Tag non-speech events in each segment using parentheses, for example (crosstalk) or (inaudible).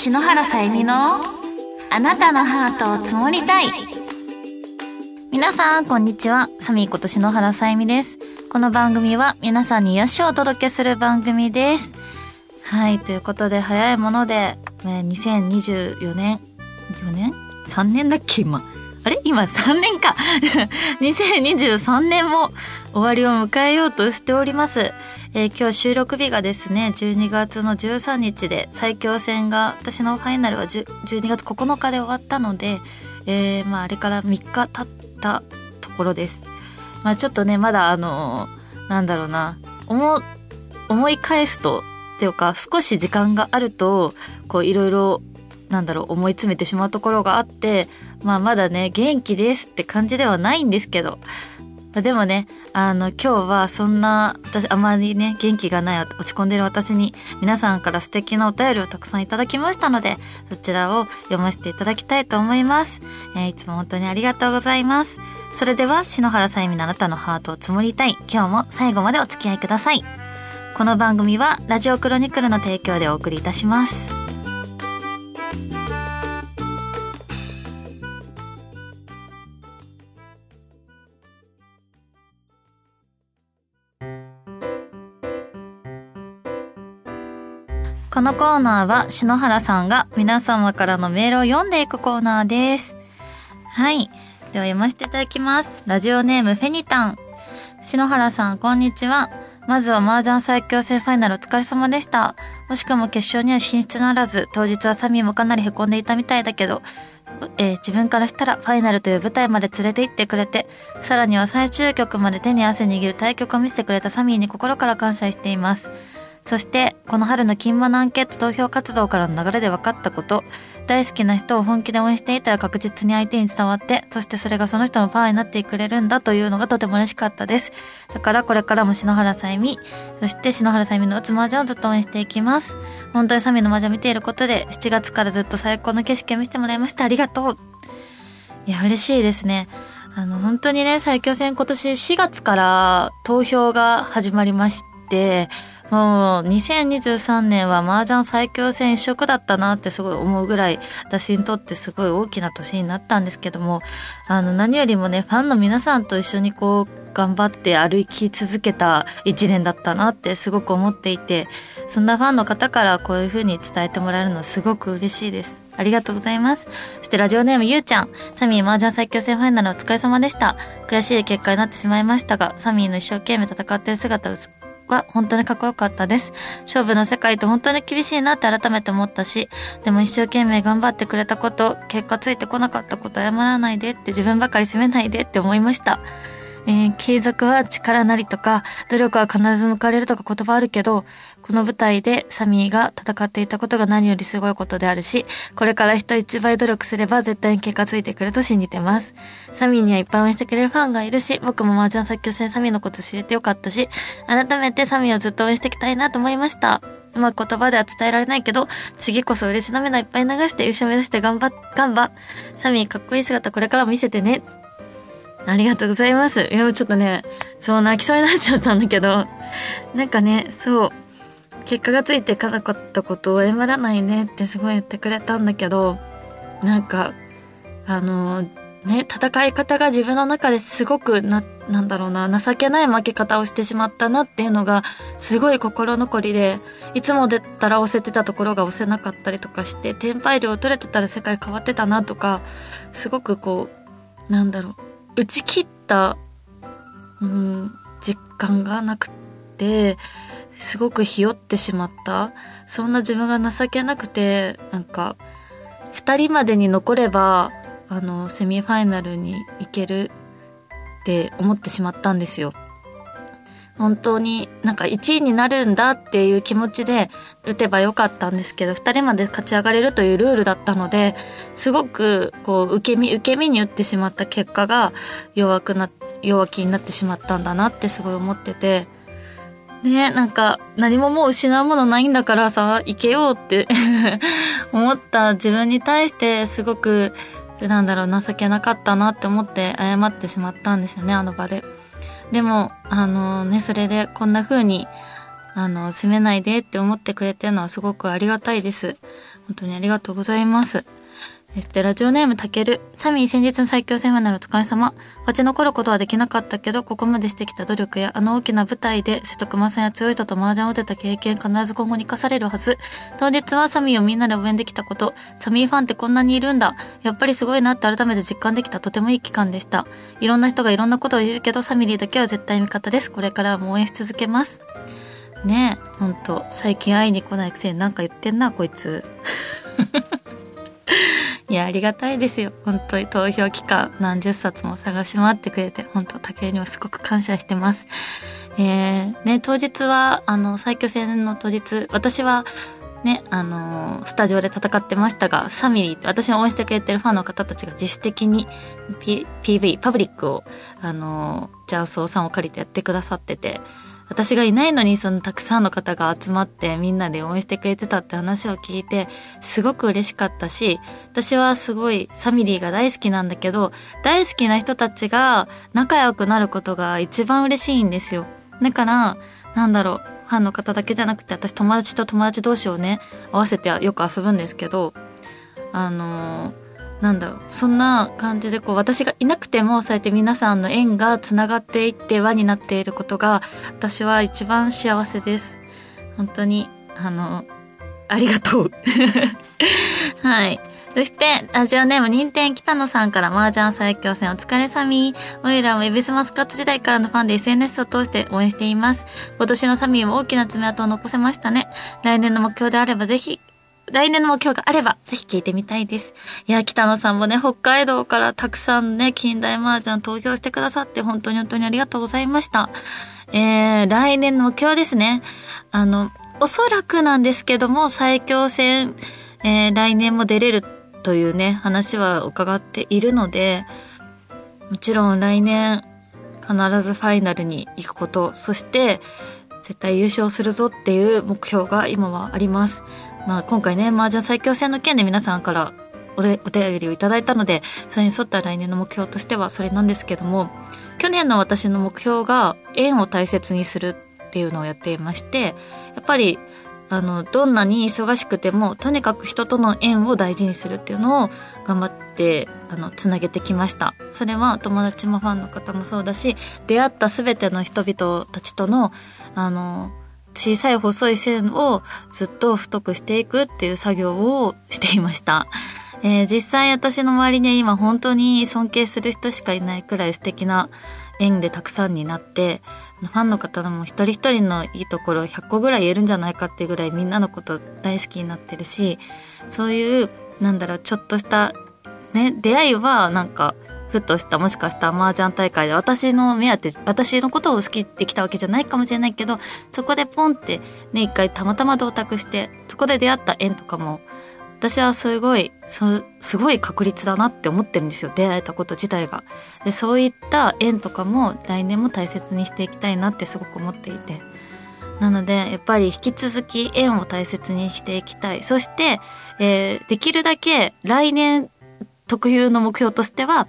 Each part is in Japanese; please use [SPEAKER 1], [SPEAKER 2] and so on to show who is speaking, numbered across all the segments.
[SPEAKER 1] 篠原さゆみのあなたのハートを積もりたい。皆さんこんにちは。サミーこと篠原さゆみです。この番組は皆さんに癒しをお届けする番組です。はいということで早いもので2024年4年 ?3 年だっけ今。あれ？今3年か。(laughs) 2023年も終わりを迎えようとしております。えー、今日収録日がですね12月の13日で最強戦が私のファイナルは12月9日で終わったので、えー、まあ、あれから3日経ったところです。まあ、ちょっとねまだあのー、なんだろうな思思い返すとっていうか少し時間があるとこういろいろなんだろう思い詰めてしまうところがあってまあまだね元気ですって感じではないんですけどでもね、あの、今日はそんな、私、あまりね、元気がない、落ち込んでる私に、皆さんから素敵なお便りをたくさんいただきましたので、そちらを読ませていただきたいと思います。えー、いつも本当にありがとうございます。それでは、篠原さゆみのあなたのハートを積もりたい。今日も最後までお付き合いください。この番組は、ラジオクロニクルの提供でお送りいたします。このコーナーは篠原さんが皆様からのメールを読んでいくコーナーです。はい。では読ませていただきます。ラジオネームフェニタン。篠原さん、こんにちは。まずは麻雀最強戦ファイナルお疲れ様でした。もしくも決勝には進出ならず、当日はサミーもかなり凹んでいたみたいだけど、えー、自分からしたらファイナルという舞台まで連れて行ってくれて、さらには最終局まで手に汗握る対局を見せてくれたサミーに心から感謝しています。そしてこの春の金馬のアンケート投票活動からの流れで分かったこと。大好きな人を本気で応援していたら確実に相手に伝わってそしてそれがその人のパワーになってくれるんだというのがとても嬉しかったです。だからこれからも篠原さゆみそして篠原さゆみの打つ麻雀をずっと応援していきます。本当にサミの麻雀見ていることで7月からずっと最高の景色を見せてもらいました。ありがとう。いや嬉しいですね。あの本当にね最強戦今年4月から投票が始まりましてもう2023年は麻雀最強戦一色だったなってすごい思うぐらい私にとってすごい大きな年になったんですけどもあの何よりもねファンの皆さんと一緒にこう頑張って歩き続けた一年だったなってすごく思っていてそんなファンの方からこういう風に伝えてもらえるのすごく嬉しいです。ありがとうございます。そしてラジオネームゆうちゃん。サミー麻雀最強戦ファイナルお疲れ様でした。悔しい結果になってしまいましたが、サミーの一生懸命戦っている姿は本当にかっこよかったです。勝負の世界って本当に厳しいなって改めて思ったし、でも一生懸命頑張ってくれたこと、結果ついてこなかったこと謝らないでって自分ばかり責めないでって思いました。えー、継続は力なりとか、努力は必ず報われるとか言葉あるけど、この舞台でサミーが戦っていたことが何よりすごいことであるし、これから人一倍努力すれば絶対に結果ついてくると信じてます。サミーにはいっぱい応援してくれるファンがいるし、僕も麻雀作曲戦サミーのこと知れてよかったし、改めてサミーをずっと応援していきたいなと思いました。うまく言葉では伝えられないけど、次こそ嬉し涙いっぱい流して優勝目指して頑張っ、頑張。サミーかっこいい姿これからも見せてね。ありがとうございます。いや、ちょっとね、そう泣きそうになっちゃったんだけど、なんかね、そう、結果がついていかなかったことを謝らないねってすごい言ってくれたんだけど、なんか、あの、ね、戦い方が自分の中ですごくな、なんだろうな、情けない負け方をしてしまったなっていうのが、すごい心残りで、いつも出たら押せてたところが押せなかったりとかして、テンパイ量取れてたら世界変わってたなとか、すごくこう、なんだろう、打ち切った、うん、実感がなくて、すごくひよってしまった。そんな自分が情けなくて、なんか、二人までに残れば、あの、セミファイナルに行けるって思ってしまったんですよ。本当になんか1位になるんだっていう気持ちで打てばよかったんですけど、2人まで勝ち上がれるというルールだったので、すごくこう受け身、受け身に打ってしまった結果が弱くな、弱気になってしまったんだなってすごい思ってて、ねなんか何ももう失うものないんだからさ、行けようって (laughs) 思った自分に対してすごく、なんだろう、情けなかったなって思って謝ってしまったんですよね、あの場で。でも、あのね、それでこんな風に、あの、責めないでって思ってくれてるのはすごくありがたいです。本当にありがとうございます。そしてラジオネームたける。サミー先日の最強戦話なるお疲れ様。勝ち残ることはできなかったけど、ここまでしてきた努力やあの大きな舞台で瀬戸熊さんや強い人と麻雀を出た経験必ず今後に生かされるはず。当日はサミーをみんなで応援できたこと、サミーファンってこんなにいるんだ。やっぱりすごいなって改めて実感できたとてもいい期間でした。いろんな人がいろんなことを言うけど、サミリーだけは絶対味方です。これからも応援し続けます。ねえ、ほんと、最近会いに来ないくせになんか言ってんな、こいつ。いや、ありがたいですよ。本当に投票期間何十冊も探し回ってくれて、本当竹にはすごく感謝してます。えー、ね、当日は、あの、最強戦の当日、私は、ね、あのー、スタジオで戦ってましたが、サミリーって私の応援してくれてるファンの方たちが自主的に、P、PV、パブリックを、あのー、ジャンソーさんを借りてやってくださってて、私がいないのにそのたくさんの方が集まってみんなで応援してくれてたって話を聞いてすごく嬉しかったし私はすごいサミリーが大好きなんだけど大好きな人たちが仲良くなることが一番嬉しいんですよ。だからなんだろうファンの方だけじゃなくて私友達と友達同士をね合わせてよく遊ぶんですけどあのーなんだろうそんな感じでこう私がいなくてもそうやって皆さんの縁がつながっていって輪になっていることが私は一番幸せです本当にあのありがとう (laughs) はいそして、ラジオネーム、任天北野さんから麻雀最強戦お疲れさみ。おいらもエビスマスカット時代からのファンで SNS を通して応援しています。今年のサミーも大きな爪痕を残せましたね。来年の目標であればぜひ来年の目標があれば、ぜひ聞いてみたいです。いや、北野さんもね、北海道からたくさんね、近代麻雀投票してくださって、本当に本当にありがとうございました。えー、来年の目標ですね。あの、おそらくなんですけども、最強戦、えー、来年も出れるというね、話は伺っているので、もちろん来年、必ずファイナルに行くこと、そして、絶対優勝するぞっていう目標が今はあります。まあ、今回ね、麻雀最強戦の件で皆さんからおお便りをいただいたので、それに沿った来年の目標としてはそれなんですけども、去年の私の目標が縁を大切にするっていうのをやっていまして、やっぱり、あの、どんなに忙しくても、とにかく人との縁を大事にするっていうのを頑張って、あの、つなげてきました。それは友達もファンの方もそうだし、出会った全ての人々たちとの、あの、小さい細い線をずっと太くしていくっていう作業をしていました。えー、実際私の周りに今本当に尊敬する人しかいないくらい素敵な縁でたくさんになって、ファンの方も一人一人のいいところ100個ぐらい言えるんじゃないかっていうぐらいみんなのこと大好きになってるし、そういう、なんだろう、ちょっとした、ね、出会いはなんか、ふっとしたもしかしたら麻雀大会で私の目当て私のことを好きってきたわけじゃないかもしれないけどそこでポンってね一回たまたま同卓してそこで出会った縁とかも私はすごいすごい確率だなって思ってるんですよ。出会えたこと自体が。でそういった縁とかも来年も大切にしていきたいなってすごく思っていて。なのでやっぱり引き続き縁を大切にしていきたい。そして、えー、できるだけ来年特有の目標としては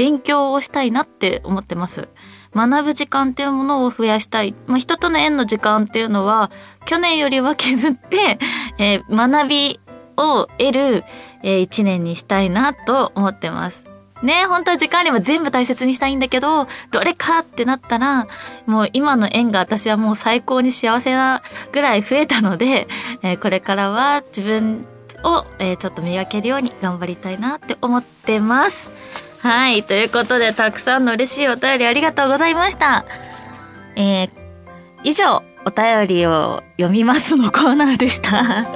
[SPEAKER 1] 勉強をしたいなって思ってます。学ぶ時間っていうものを増やしたい。まあ、人との縁の時間っていうのは、去年よりは削って、えー、学びを得る、えー、一年にしたいなと思ってます。ね本当は時間あれば全部大切にしたいんだけど、どれかってなったら、もう今の縁が私はもう最高に幸せなぐらい増えたので、えー、これからは自分を、えー、ちょっと磨けるように頑張りたいなって思ってます。はい。ということで、たくさんの嬉しいお便りありがとうございました。えー、以上、お便りを読みますのコーナーでした。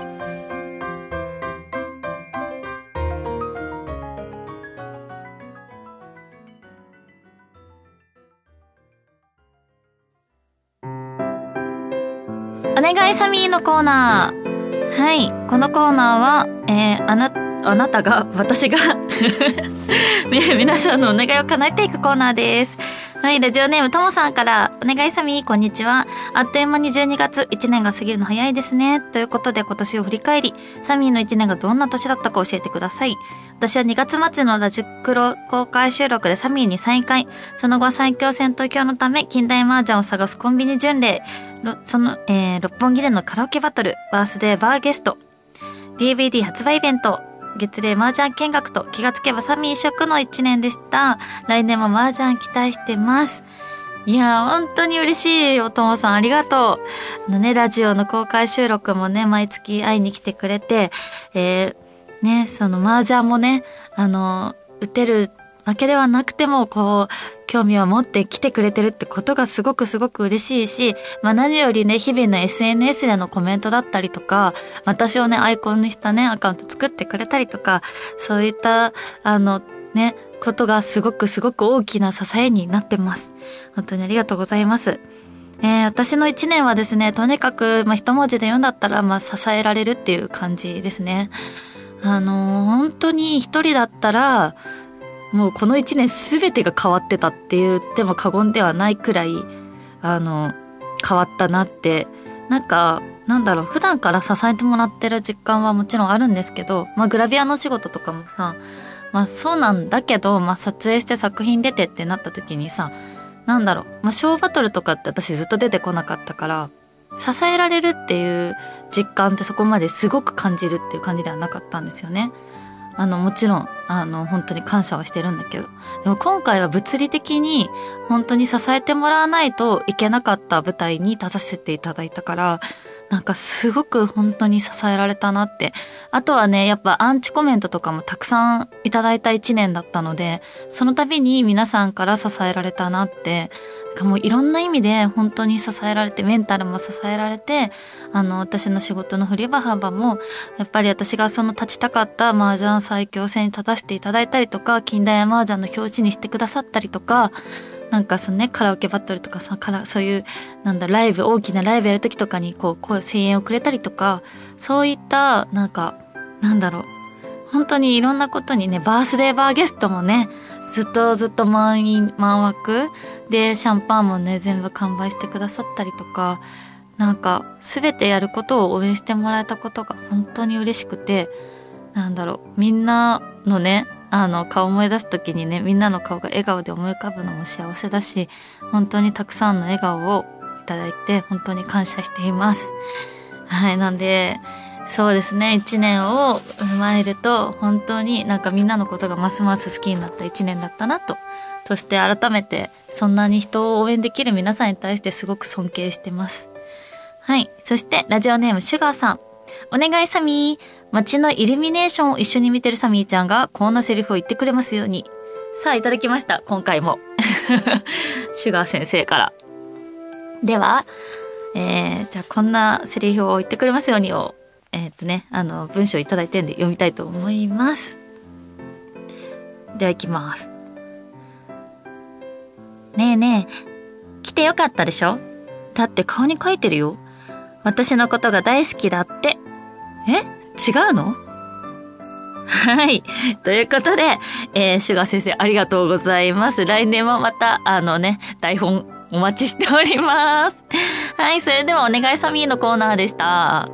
[SPEAKER 1] お願いサミーのコーナー。はい。このコーナーは、えー、あなた、あなたが、私が (laughs) ね、皆さんのお願いを叶えていくコーナーです。はい、ラジオネームともさんから、お願いさみ、こんにちは。あっという間に12月、1年が過ぎるの早いですね。ということで今年を振り返り、サミーの1年がどんな年だったか教えてください。私は2月末のラジクロ公開収録でサミーに再会。その後は最強戦闘狂のため、近代麻雀を探すコンビニ巡礼。その、えー、六本木でのカラオケバトル、バースデーバーゲスト、DVD 発売イベント、月齢麻雀見学と気がつけばサミー食の一年でした。来年も麻雀期待してます。いや、本当に嬉しいお友さんありがとう。あのね、ラジオの公開収録もね、毎月会いに来てくれて、えー、ね、その麻雀もね、あの、打てるわけではなくても、こう、興味を持って来てくれてるってことがすごくすごく嬉しいし、まあ何よりね、日々の SNS でのコメントだったりとか、私をね、アイコンにしたね、アカウント作ってくれたりとか、そういった、あの、ね、ことがすごくすごく大きな支えになってます。本当にありがとうございます。えー、私の一年はですね、とにかく、まあ、一文字で読んだったら、まあ、支えられるっていう感じですね。あのー、本当に一人だったら、もうこの一年全てが変わってたって言っても過言ではないくらい、あの、変わったなって、なんか、なんだろう、普段から支えてもらってる実感はもちろんあるんですけど、まあグラビアの仕事とかもさ、まあそうなんだけど、まあ撮影して作品出てってなった時にさ、なんだろう、まあショーバトルとかって私ずっと出てこなかったから、支えられるっていう実感ってそこまですごく感じるっていう感じではなかったんですよね。あの、もちろん、あの、本当に感謝はしてるんだけど。でも今回は物理的に本当に支えてもらわないといけなかった舞台に出させていただいたから、なんかすごく本当に支えられたなって。あとはね、やっぱアンチコメントとかもたくさんいただいた一年だったので、その度に皆さんから支えられたなって、もういろんな意味で本当に支えられて、メンタルも支えられて、あの、私の仕事の振り場幅も、やっぱり私がその立ちたかった麻雀最強戦に立たせていただいたりとか、近代麻雀の表紙にしてくださったりとか、なんかそのね、カラオケバトルとかさ、からそういう、なんだ、ライブ、大きなライブやるときとかに、こう、声、声援をくれたりとか、そういった、なんか、なんだろう、本当にいろんなことにね、バースデーバーゲストもね、ずっとずっと満員、満枠？で、シャンパンもね、全部完売してくださったりとか、なんか、すべてやることを応援してもらえたことが本当に嬉しくて、なんだろう、みんなのね、あの、顔思い出す時にね、みんなの顔が笑顔で思い浮かぶのも幸せだし、本当にたくさんの笑顔をいただいて、本当に感謝しています。はい、なんで、そうですね、一年を踏まえると、本当になんかみんなのことがますます好きになった一年だったなと。そして改めて、そんなに人を応援できる皆さんに対してすごく尊敬してます。はい。そして、ラジオネームシュガーさん。お願いサミー。街のイルミネーションを一緒に見てるサミーちゃんがこんなセリフを言ってくれますように。さあ、いただきました。今回も。(laughs) シュガー先生から。では、えー、じゃあこんなセリフを言ってくれますようにを、えー、っとね、あの、文章いただいてるんで読みたいと思います。では行きます。ねえねえ、来てよかったでしょ？だって顔に書いてるよ。私のことが大好きだって。え？違うの？はい。ということで、えー、シュガー先生ありがとうございます。来年もまた、あのね、台本お待ちしております。はい。それではお願いサミーのコーナーでした。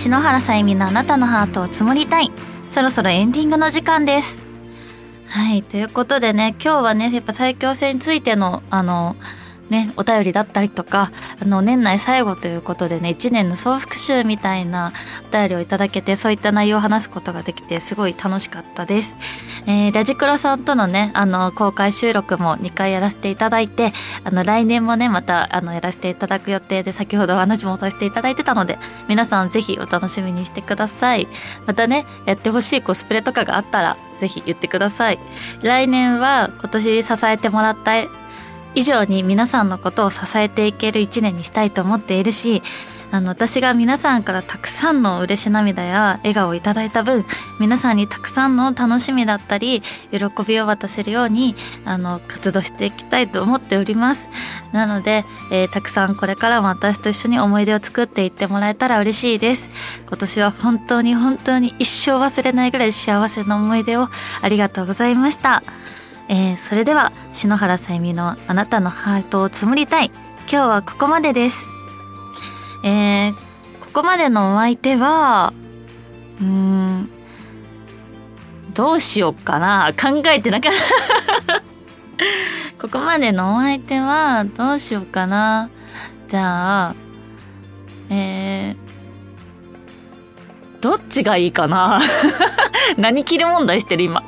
[SPEAKER 1] 篠原さゆみのあなたのハートを積もりたい。そろそろエンディングの時間です。はい。ということでね、今日はね、やっぱ最強戦についての、あの、ね、お便りだったりとか、あの、年内最後ということでね、1年の総復習みたいなお便りをいただけて、そういった内容を話すことができて、すごい楽しかったです。えー、ラジクロさんとのね、あの、公開収録も2回やらせていただいて、あの、来年もね、また、あの、やらせていただく予定で、先ほどお話もさせていただいてたので、皆さんぜひお楽しみにしてください。またね、やってほしいコスプレとかがあったら、ぜひ言ってください。来年は今年支えてもらった以上に皆さんのことを支えていける一年にしたいと思っているし、あの、私が皆さんからたくさんの嬉し涙や笑顔をいただいた分、皆さんにたくさんの楽しみだったり、喜びを渡せるように、あの、活動していきたいと思っております。なので、えー、たくさんこれからも私と一緒に思い出を作っていってもらえたら嬉しいです。今年は本当に本当に一生忘れないぐらい幸せな思い出をありがとうございました。えー、それでは篠原さゆみのあなたのハートを紡りたい。今日はここまでです。えー、ここまでのお相手はうーんどうしようかな。考えてなかった。(laughs) ここまでのお相手はどうしようかな。じゃあえー、どっちがいいかな。(laughs) 何切る問題してる今。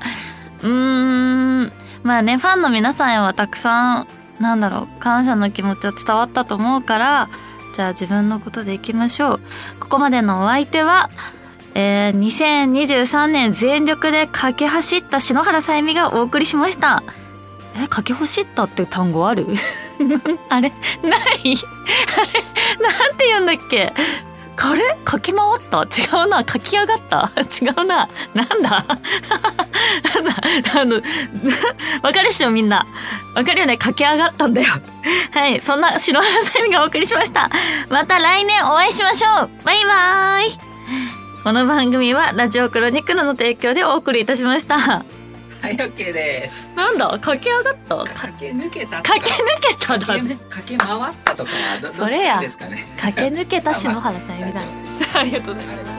[SPEAKER 1] うーんまあねファンの皆さんへはたくさんなんだろう感謝の気持ちは伝わったと思うからじゃあ自分のことでいきましょう。ここまでのお相手はえー、2023年全力で駆け走った篠原さゆみがお送りしました。え駆け走ったって単語ある？(laughs) あれない。あれなんて言うんだっけ？これ駆け回った？違うな。書き上がった？(laughs) 違うな。なんだ？(laughs) あの (laughs) わかるっしょみんな。わかるよね。駆け上がったんだよ。はい。そんな篠原さゆみがお送りしました。また来年お会いしましょう。バイバーイ。この番組はラジオクロニクルの提供でお送りいたしました。
[SPEAKER 2] はい OK です。
[SPEAKER 1] なんだ？駆け上がった？
[SPEAKER 2] 駆け抜けたとか。
[SPEAKER 1] 駆け抜けただね。
[SPEAKER 2] 駆け回ったとかどどっち
[SPEAKER 1] それや
[SPEAKER 2] ですかね。(laughs)
[SPEAKER 1] 駆け抜けた篠原さゆみだ (laughs)
[SPEAKER 2] ありがとうございます